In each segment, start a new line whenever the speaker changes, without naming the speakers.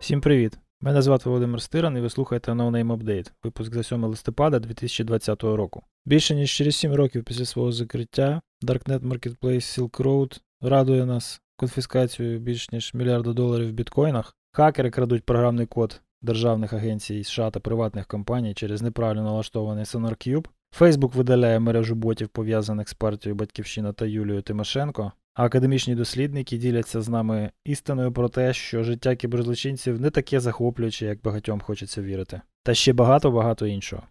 Всім привіт! Мене звати Володимир Стиран і ви слухаєте No Name Update, випуск за 7 листопада 2020 року. Більше ніж через 7 років після свого закриття Darknet Marketplace Silk Road радує нас конфіскацією більш ніж мільярда доларів в біткоїнах. Хакери крадуть програмний код державних агенцій США та приватних компаній через неправильно налаштований SonarCube. Facebook видаляє мережу ботів, пов'язаних з партією Батьківщина та Юлією Тимошенко. А академічні дослідники діляться з нами істиною про те, що життя кіберзлочинців не таке захоплююче, як багатьом хочеться вірити. Та ще багато-багато іншого.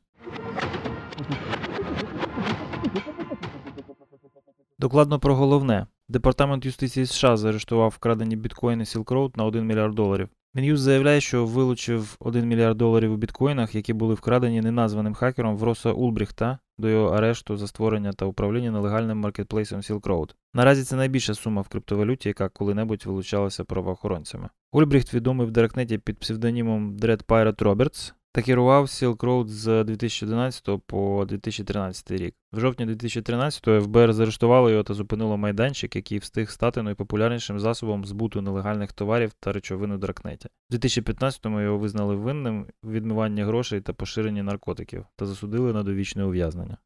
Докладно про головне. Департамент юстиції США заарештував вкрадені біткоїни Silk Road на 1 мільярд доларів. Мін'юз заявляє, що вилучив 1 мільярд доларів у біткоїнах, які були вкрадені неназваним хакером Вроса Улбріхта до його арешту за створення та управління нелегальним маркетплейсом Silk Road. Наразі це найбільша сума в криптовалюті, яка коли-небудь вилучалася правоохоронцями. Ульбріхт відомий в Даркнеті під псевдонімом Dread Pirate Roberts та керував Silk Road з 2011 по 2013 рік. В жовтні 2013 ФБР заарештувало його та зупинило майданчик, який встиг стати найпопулярнішим засобом збуту нелегальних товарів та речовин у Дракнеті. У 2015-му його визнали винним в відмиванні грошей та поширенні наркотиків та засудили на довічне ув'язнення.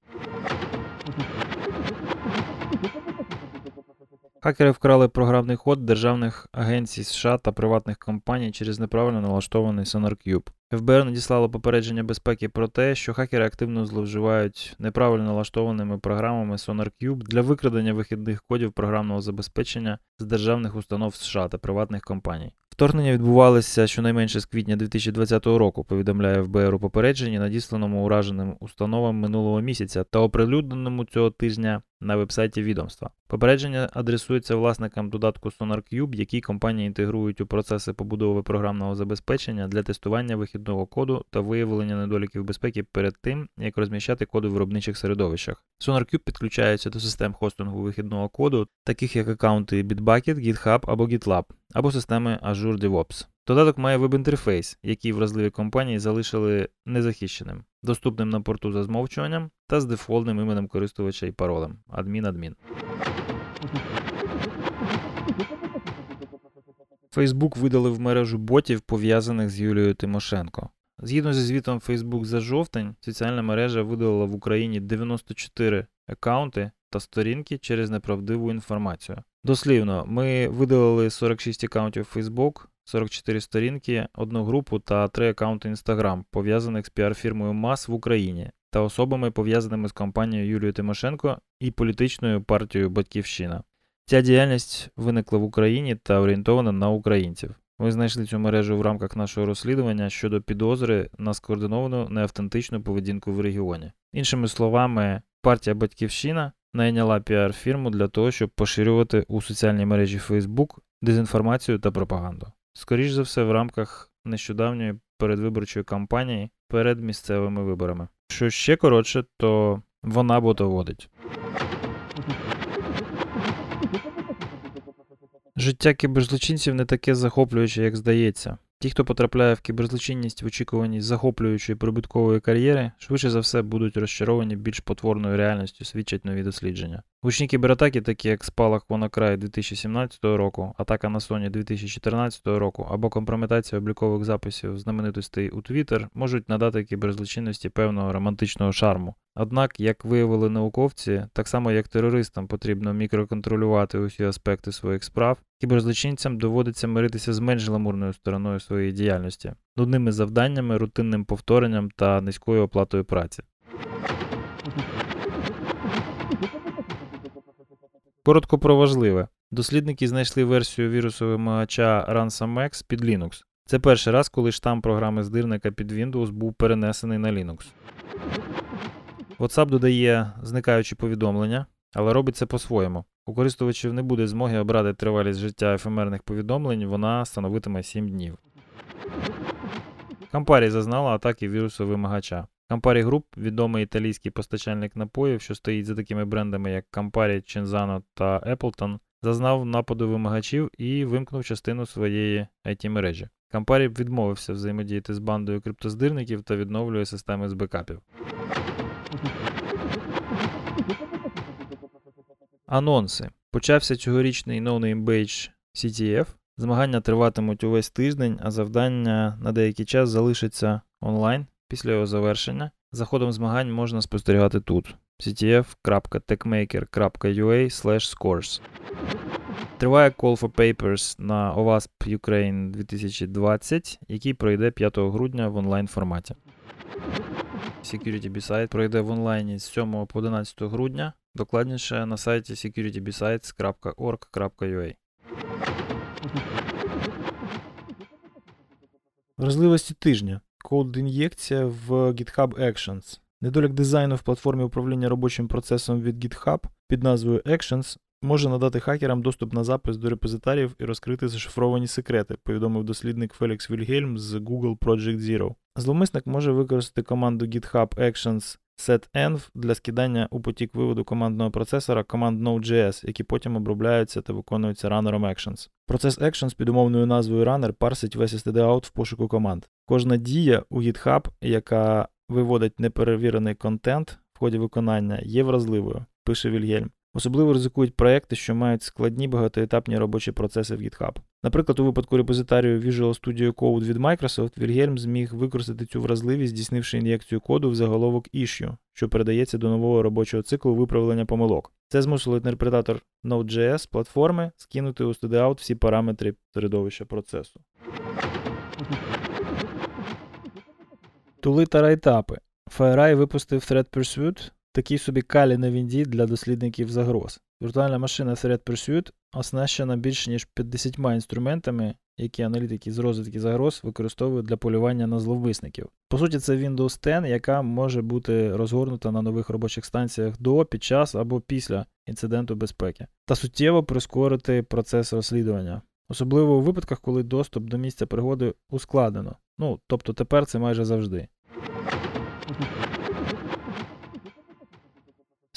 Хакери вкрали програмний код державних агенцій США та приватних компаній через неправильно налаштований SonarCube. ФБР надіслало попередження безпеки про те, що хакери активно зловживають неправильно налаштованими програмами SonarCube для викрадення вихідних кодів програмного забезпечення з державних установ США та приватних компаній. Вторгнення відбувалося щонайменше з квітня 2020 року, повідомляє ФБР у попередженні, надісланому ураженим установам минулого місяця та оприлюдненому цього тижня на вебсайті відомства. Попередження адресується власникам додатку SonarCube, який компанії інтегрують у процеси побудови програмного забезпечення для тестування вихідного коду та виявлення недоліків безпеки перед тим, як розміщати коди в виробничих середовищах. SonarCube підключається до систем хостингу вихідного коду, таких як аккаунти Bitbucket, GitHub або GitLab, або системи Azure DevOps. Додаток має веб-інтерфейс, який вразливі компанії залишили незахищеним, доступним на порту за змовчуванням та з дефолтним іменем користувача і паролем адмін-адмін. Facebook видалив мережу ботів, пов'язаних з Юлією Тимошенко. Згідно зі звітом Facebook за жовтень, соціальна мережа видалила в Україні 94 аккаунти та сторінки через неправдиву інформацію. Дослівно, ми видалили 46 аккаунтів Facebook, 44 сторінки, одну групу та 3 аккаунти Instagram, пов'язаних з піар-фірмою МАС в Україні та особами, пов'язаними з компанією Юлією Тимошенко і політичною партією Батьківщина. Ця діяльність виникла в Україні та орієнтована на українців. Ми знайшли цю мережу в рамках нашого розслідування щодо підозри на скоординовану неавтентичну поведінку в регіоні. Іншими словами, партія Батьківщина найняла піар-фірму для того, щоб поширювати у соціальній мережі Facebook дезінформацію та пропаганду. Скоріше за все, в рамках нещодавньої передвиборчої кампанії перед місцевими виборами. Що ще коротше, то вона ботоводить. Життя кіберзлочинців не таке захоплююче, як здається. Ті, хто потрапляє в кіберзлочинність в очікуванні захоплюючої прибуткової кар'єри, швидше за все будуть розчаровані більш потворною реальністю, свідчать нові дослідження. Гучні кібератаки, такі як спалах WannaCry 2017 року, атака на Sony 2014 року або компрометація облікових записів знаменитостей у Twitter, можуть надати кіберзлочинності певного романтичного шарму. Однак, як виявили науковці, так само як терористам потрібно мікроконтролювати усі аспекти своїх справ, кіберзлочинцям доводиться миритися з менш гламурною стороною своєї діяльності, нудними завданнями, рутинним повторенням та низькою оплатою праці. Коротко про важливе. Дослідники знайшли версію вірусу вимагача RansomeX під Linux. Це перший раз, коли штам програми здирника під Windows був перенесений на Linux. WhatsApp додає зникаючі повідомлення, але робить це по-своєму. У користувачів не буде змоги обрати тривалість життя ефемерних повідомлень, вона становитиме 7 днів. Кампарі зазнала атаки вірусу вимагача. Campari Group – відомий італійський постачальник напоїв, що стоїть за такими брендами, як Campari, Cenzano та Appleton, зазнав нападу вимагачів і вимкнув частину своєї it мережі Campari відмовився взаємодіяти з бандою криптоздирників та відновлює системи з бекапів. Анонси. Почався цьогорічний No Name Badge CTF. Змагання триватимуть увесь тиждень, а завдання на деякий час залишиться онлайн після його завершення. За ходом змагань можна спостерігати тут ctf.techmaker.ua scores. Триває Call for Papers на OWASP Ukraine 2020, який пройде 5 грудня в онлайн форматі. Security B-Site пройде в онлайні з 7 по 11 грудня, докладніше на сайті securitybsites.org.ua. Вразливості тижня. Код-ін'єкція в GitHub Actions. Недолік дизайну в платформі управління робочим процесом від GitHub під назвою Actions може надати хакерам доступ на запис до репозитарів і розкрити зашифровані секрети, повідомив дослідник Фелікс Вільгельм з Google Project Zero. Зловмисник може використати команду GitHub Actions setenv для скидання у потік виводу командного процесора команд Node.js, які потім обробляються та виконуються раннером Actions. Процес Actions під умовною назвою Runner парсить весь std-out в пошуку команд. Кожна дія у GitHub, яка виводить неперевірений контент в ході виконання, є вразливою, пише Вільгельм. Особливо ризикують проекти, що мають складні багатоетапні робочі процеси в GitHub. Наприклад, у випадку репозиторію Visual Studio Code від Microsoft, Вільгельм зміг використати цю вразливість, здійснивши ін'єкцію коду в заголовок issue, що передається до нового робочого циклу виправлення помилок. Це змусило інтерпретатор Node.js платформи скинути у StudyOut всі параметри середовища процесу. Тули та райтапи. FireEye випустив Threat Pursuit, такий собі калі на вінді для дослідників загроз. Віртуальна машина Threat Pursuit оснащена більш ніж 50 інструментами, які аналітики з розвитки загроз використовують для полювання на зловмисників. По суті, це Windows 10, яка може бути розгорнута на нових робочих станціях до, під час або після інциденту безпеки, та суттєво прискорити процес розслідування. Особливо у випадках, коли доступ до місця пригоди ускладнено. Ну, тобто тепер це майже завжди.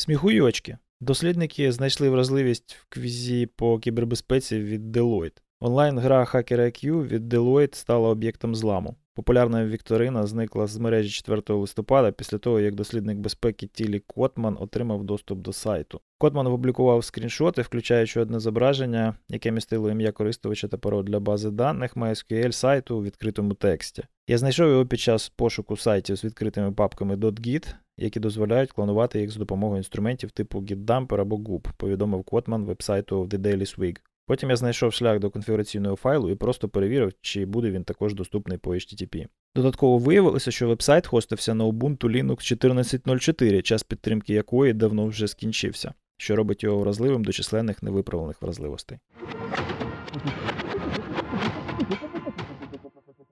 Сміхуйочки. Дослідники знайшли вразливість в квізі по кібербезпеці від Deloitte. Онлайн-гра Hacker IQ від Deloitte стала об'єктом зламу. Популярна Вікторина зникла з мережі 4 листопада після того, як дослідник безпеки Тілі Котман отримав доступ до сайту. Котман опублікував скріншоти, включаючи одне зображення, яке містило ім'я користувача та пароль для бази даних MySQL сайту у відкритому тексті. Я знайшов його під час пошуку сайтів з відкритими папками .git, які дозволяють клонувати їх з допомогою інструментів типу GitDumper або Goop, повідомив Котман вебсайту The Daily Swig. Потім я знайшов шлях до конфігураційного файлу і просто перевірив, чи буде він також доступний по HTTP. Додатково виявилося, що вебсайт хостився на Ubuntu Linux 14.04, час підтримки якої давно вже скінчився, що робить його вразливим до численних невиправлених вразливостей.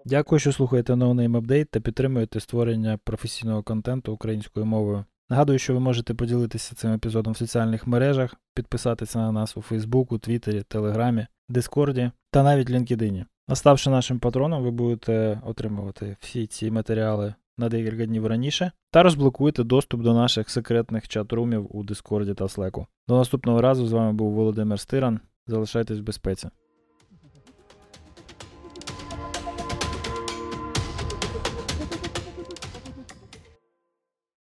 Дякую, що слухаєте No Name Update та підтримуєте створення професійного контенту українською мовою. Нагадую, що ви можете поділитися цим епізодом в соціальних мережах, підписатися на нас у Фейсбуку, Твіттері, Телеграмі, Дискорді та навіть LinkedIn. Оставши нашим патроном, ви будете отримувати всі ці матеріали на декілька днів раніше та розблокуєте доступ до наших секретних чат-румів у Дискорді та Слеку. До наступного разу з вами був Володимир Стиран. Залишайтесь в безпеці.